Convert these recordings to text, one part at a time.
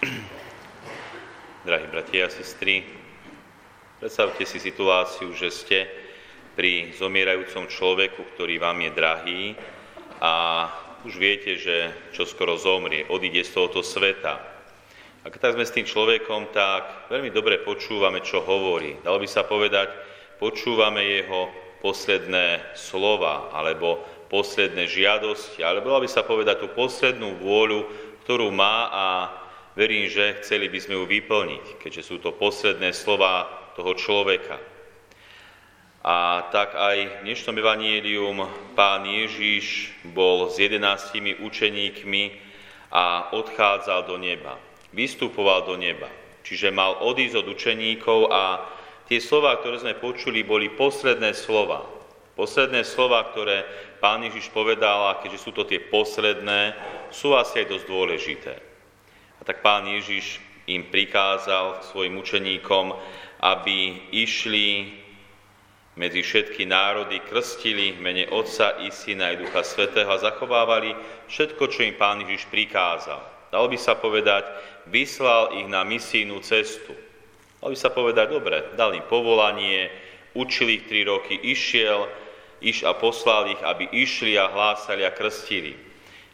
Drahí bratia a sestry, predstavte si situáciu, že ste pri zomierajúcom človeku, ktorý vám je drahý a už viete, že čo skoro zomrie, odíde z tohoto sveta. A keď tak sme s tým človekom, tak veľmi dobre počúvame, čo hovorí. Dalo by sa povedať, počúvame jeho posledné slova, alebo posledné žiadosti, alebo dalo by sa povedať tú poslednú vôľu, ktorú má a verím, že chceli by sme ju vyplniť, keďže sú to posledné slova toho človeka. A tak aj v dnešnom evanílium pán Ježiš bol s jedenáctimi učeníkmi a odchádzal do neba. Vystupoval do neba. Čiže mal odísť od učeníkov a tie slova, ktoré sme počuli, boli posledné slova. Posledné slova, ktoré pán Ježiš povedal, a keďže sú to tie posledné, sú asi aj dosť dôležité. Tak pán Ježiš im prikázal svojim učeníkom, aby išli medzi všetky národy, krstili mene Otca i Syna i Ducha Svetého a zachovávali všetko, čo im Pán Ježiš prikázal. Dalo by sa povedať, vyslal ich na misijnú cestu. Dalo by sa povedať, dobre, dal im povolanie, učil ich tri roky, išiel, iš a poslal ich, aby išli a hlásali a krstili.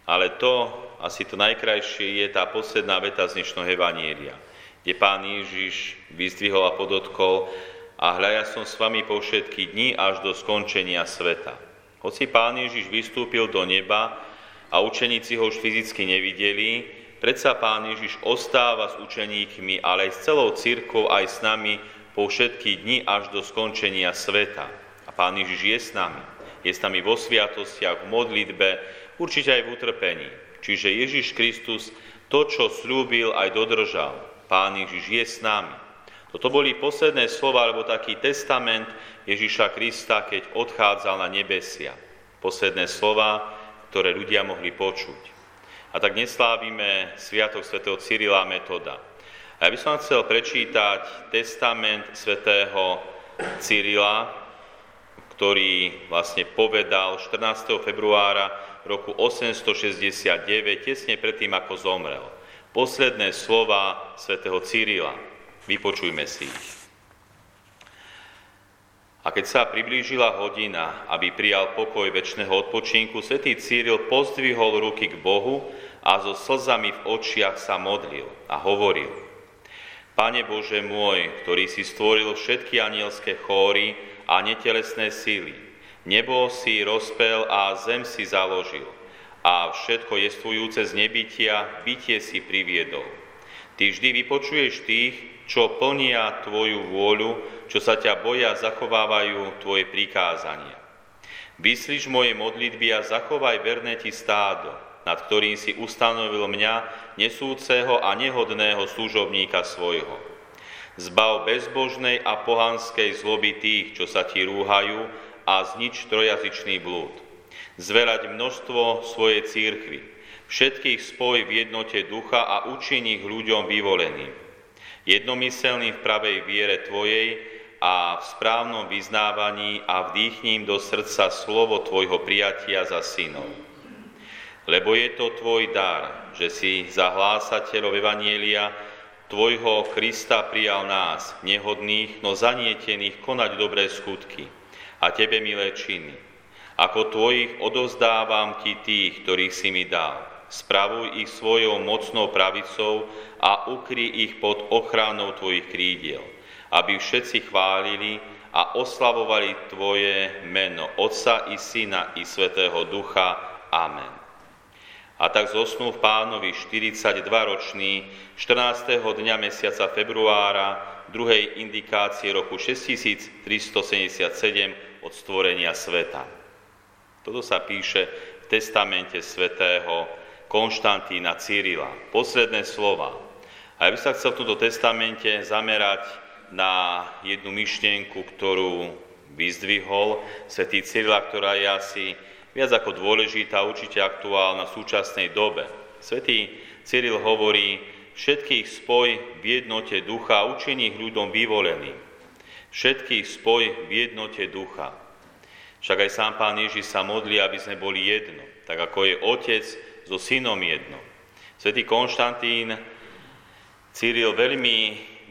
Ale to, asi to najkrajšie, je tá posledná veta z dnešného Evanielia, kde Pán Ježiš vyzdvihol a podotkol, a hľa som s vami po všetky dni až do skončenia sveta. Hoci Pán Ježiš vystúpil do neba a učeníci ho už fyzicky nevideli, predsa Pán Ježiš ostáva s učeníkmi, ale aj s celou církou, aj s nami po všetky dni až do skončenia sveta. A Pán Ježiš je s nami. Je s nami vo sviatostiach, v modlitbe, určite aj v utrpení. Čiže Ježiš Kristus to, čo slúbil, aj dodržal. Pán Ježiš je s nami. Toto boli posledné slova, alebo taký testament Ježiša Krista, keď odchádzal na nebesia. Posledné slova, ktoré ľudia mohli počuť. A tak neslávime Sviatok svätého Cyrila Metoda. A ja by som chcel prečítať testament svätého Cyrila, ktorý vlastne povedal 14. februára roku 869, tesne predtým, ako zomrel. Posledné slova svätého Cyrila. Vypočujme si ich. A keď sa priblížila hodina, aby prijal pokoj väčšného odpočinku, svätý Cyril pozdvihol ruky k Bohu a so slzami v očiach sa modlil a hovoril Pane Bože môj, ktorý si stvoril všetky anielské chóry a netelesné síly, nebo si rozpel a zem si založil a všetko jestvujúce z nebytia bytie si priviedol. Ty vždy vypočuješ tých, čo plnia Tvoju vôľu, čo sa ťa boja, zachovávajú Tvoje prikázania. Vyslíš moje modlitby a zachovaj verné Ti stádo, nad ktorým si ustanovil mňa, nesúceho a nehodného služobníka svojho. Zbav bezbožnej a pohanskej zloby tých, čo sa Ti rúhajú, a znič trojazyčný blúd. Zverať množstvo svojej církvy, všetkých spoj v jednote ducha a učin ich ľuďom vyvoleným jednomyselný v pravej viere Tvojej a v správnom vyznávaní a vdýchním do srdca slovo Tvojho prijatia za synov. Lebo je to Tvoj dar, že si za Evanielia Tvojho Krista prijal nás, nehodných, no zanietených, konať dobré skutky a Tebe milé činy. Ako Tvojich odozdávam Ti tých, ktorých si mi dal spravuj ich svojou mocnou pravicou a ukry ich pod ochranou Tvojich krídiel, aby všetci chválili a oslavovali Tvoje meno, Otca i Syna i Svetého Ducha. Amen. A tak zosnul v pánovi 42-ročný 14. dňa mesiaca februára druhej indikácie roku 6377 od stvorenia sveta. Toto sa píše v testamente svätého Konštantína Cyrila. Posledné slova. A ja by sa chcel v tomto testamente zamerať na jednu myšlienku, ktorú vyzdvihol svätý Cyrila, ktorá je asi viac ako dôležitá, určite aktuálna v súčasnej dobe. Svetý Cyril hovorí, všetkých spoj v jednote ducha, učených ľuďom vyvoleným. Všetkých spoj v jednote ducha. Však aj sám Pán Ježiš sa modlí, aby sme boli jedno. Tak ako je Otec so synom jedno. Svetý Konštantín Cyril veľmi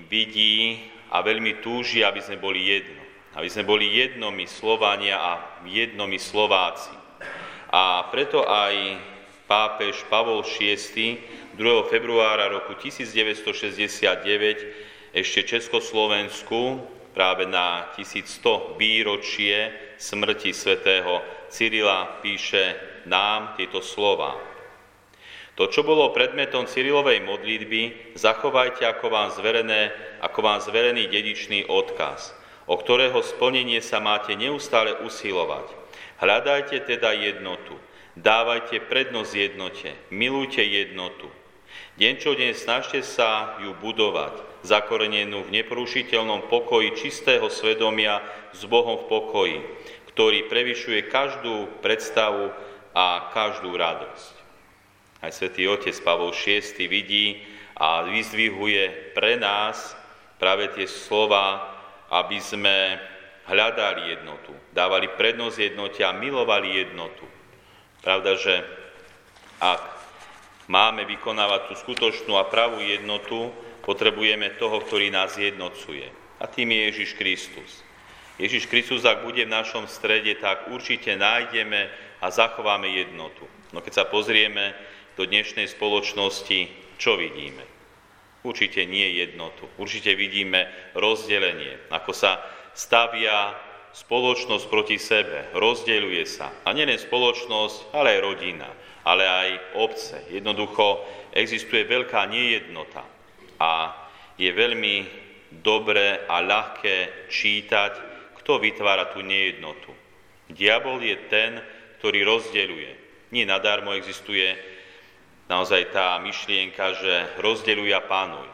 vidí a veľmi túži, aby sme boli jedno. Aby sme boli jednomi Slovania a jednomi Slováci. A preto aj pápež Pavol VI 2. februára roku 1969 ešte Československu práve na 1100 výročie smrti svätého Cyrila píše nám tieto slova. To, čo bolo predmetom Cyrilovej modlitby, zachovajte ako vám, zverené, ako vám zverený dedičný odkaz, o ktorého splnenie sa máte neustále usilovať. Hľadajte teda jednotu, dávajte prednosť jednote, milujte jednotu. Deň čo deň snažte sa ju budovať, zakorenenú v neporušiteľnom pokoji čistého svedomia s Bohom v pokoji, ktorý prevyšuje každú predstavu a každú radosť. Aj svätý Otec Pavol VI vidí a vyzdvihuje pre nás práve tie slova, aby sme hľadali jednotu, dávali prednosť jednote a milovali jednotu. Pravda, že ak máme vykonávať tú skutočnú a pravú jednotu, potrebujeme toho, ktorý nás jednocuje. A tým je Ježiš Kristus. Ježiš Kristus, ak bude v našom strede, tak určite nájdeme a zachováme jednotu. No keď sa pozrieme do dnešnej spoločnosti, čo vidíme? Určite nie jednotu. Určite vidíme rozdelenie, ako sa stavia spoločnosť proti sebe, rozdeľuje sa. A nielen spoločnosť, ale aj rodina, ale aj obce. Jednoducho existuje veľká nejednota. A je veľmi dobré a ľahké čítať, kto vytvára tú nejednotu. Diabol je ten, ktorý rozdeľuje. Nie nadarmo existuje naozaj tá myšlienka, že rozdeľuj a panuj.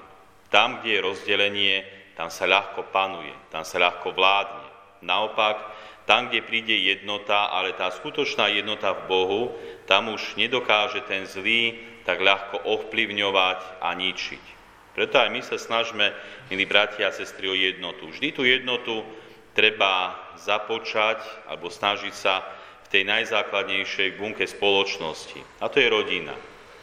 Tam, kde je rozdelenie, tam sa ľahko panuje, tam sa ľahko vládne. Naopak, tam, kde príde jednota, ale tá skutočná jednota v Bohu, tam už nedokáže ten zlý tak ľahko ovplyvňovať a ničiť. Preto aj my sa snažíme, milí bratia a sestry, o jednotu. Vždy tú jednotu treba započať alebo snažiť sa v tej najzákladnejšej bunke spoločnosti. A to je rodina.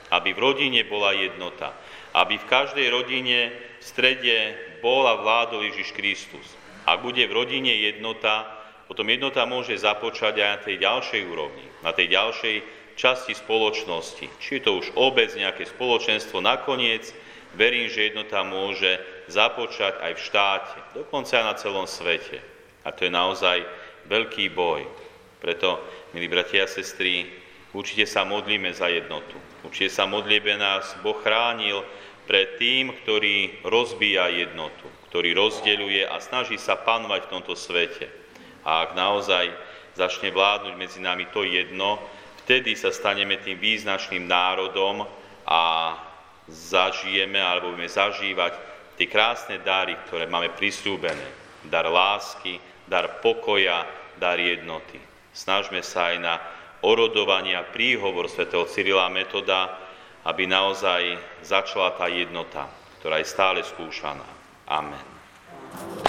Aby v rodine bola jednota. Aby v každej rodine v strede bol a vládol Ježiš Kristus. Ak bude v rodine jednota, potom jednota môže započať aj na tej ďalšej úrovni, na tej ďalšej časti spoločnosti. Či je to už obec, nejaké spoločenstvo, nakoniec verím, že jednota môže započať aj v štáte, dokonca aj na celom svete. A to je naozaj veľký boj. Preto, milí bratia a sestry, určite sa modlíme za jednotu. Určite sa modlíme nás Boh chránil pred tým, ktorý rozbíja jednotu, ktorý rozdeľuje a snaží sa panovať v tomto svete. A ak naozaj začne vládnuť medzi nami to jedno, vtedy sa staneme tým význačným národom a zažijeme alebo budeme zažívať tie krásne dary, ktoré máme prislúbené. Dar lásky, dar pokoja, dar jednoty. Snažme sa aj na orodovanie a príhovor svätého Cyrila Metoda, aby naozaj začala tá jednota, ktorá je stále skúšaná. Amen.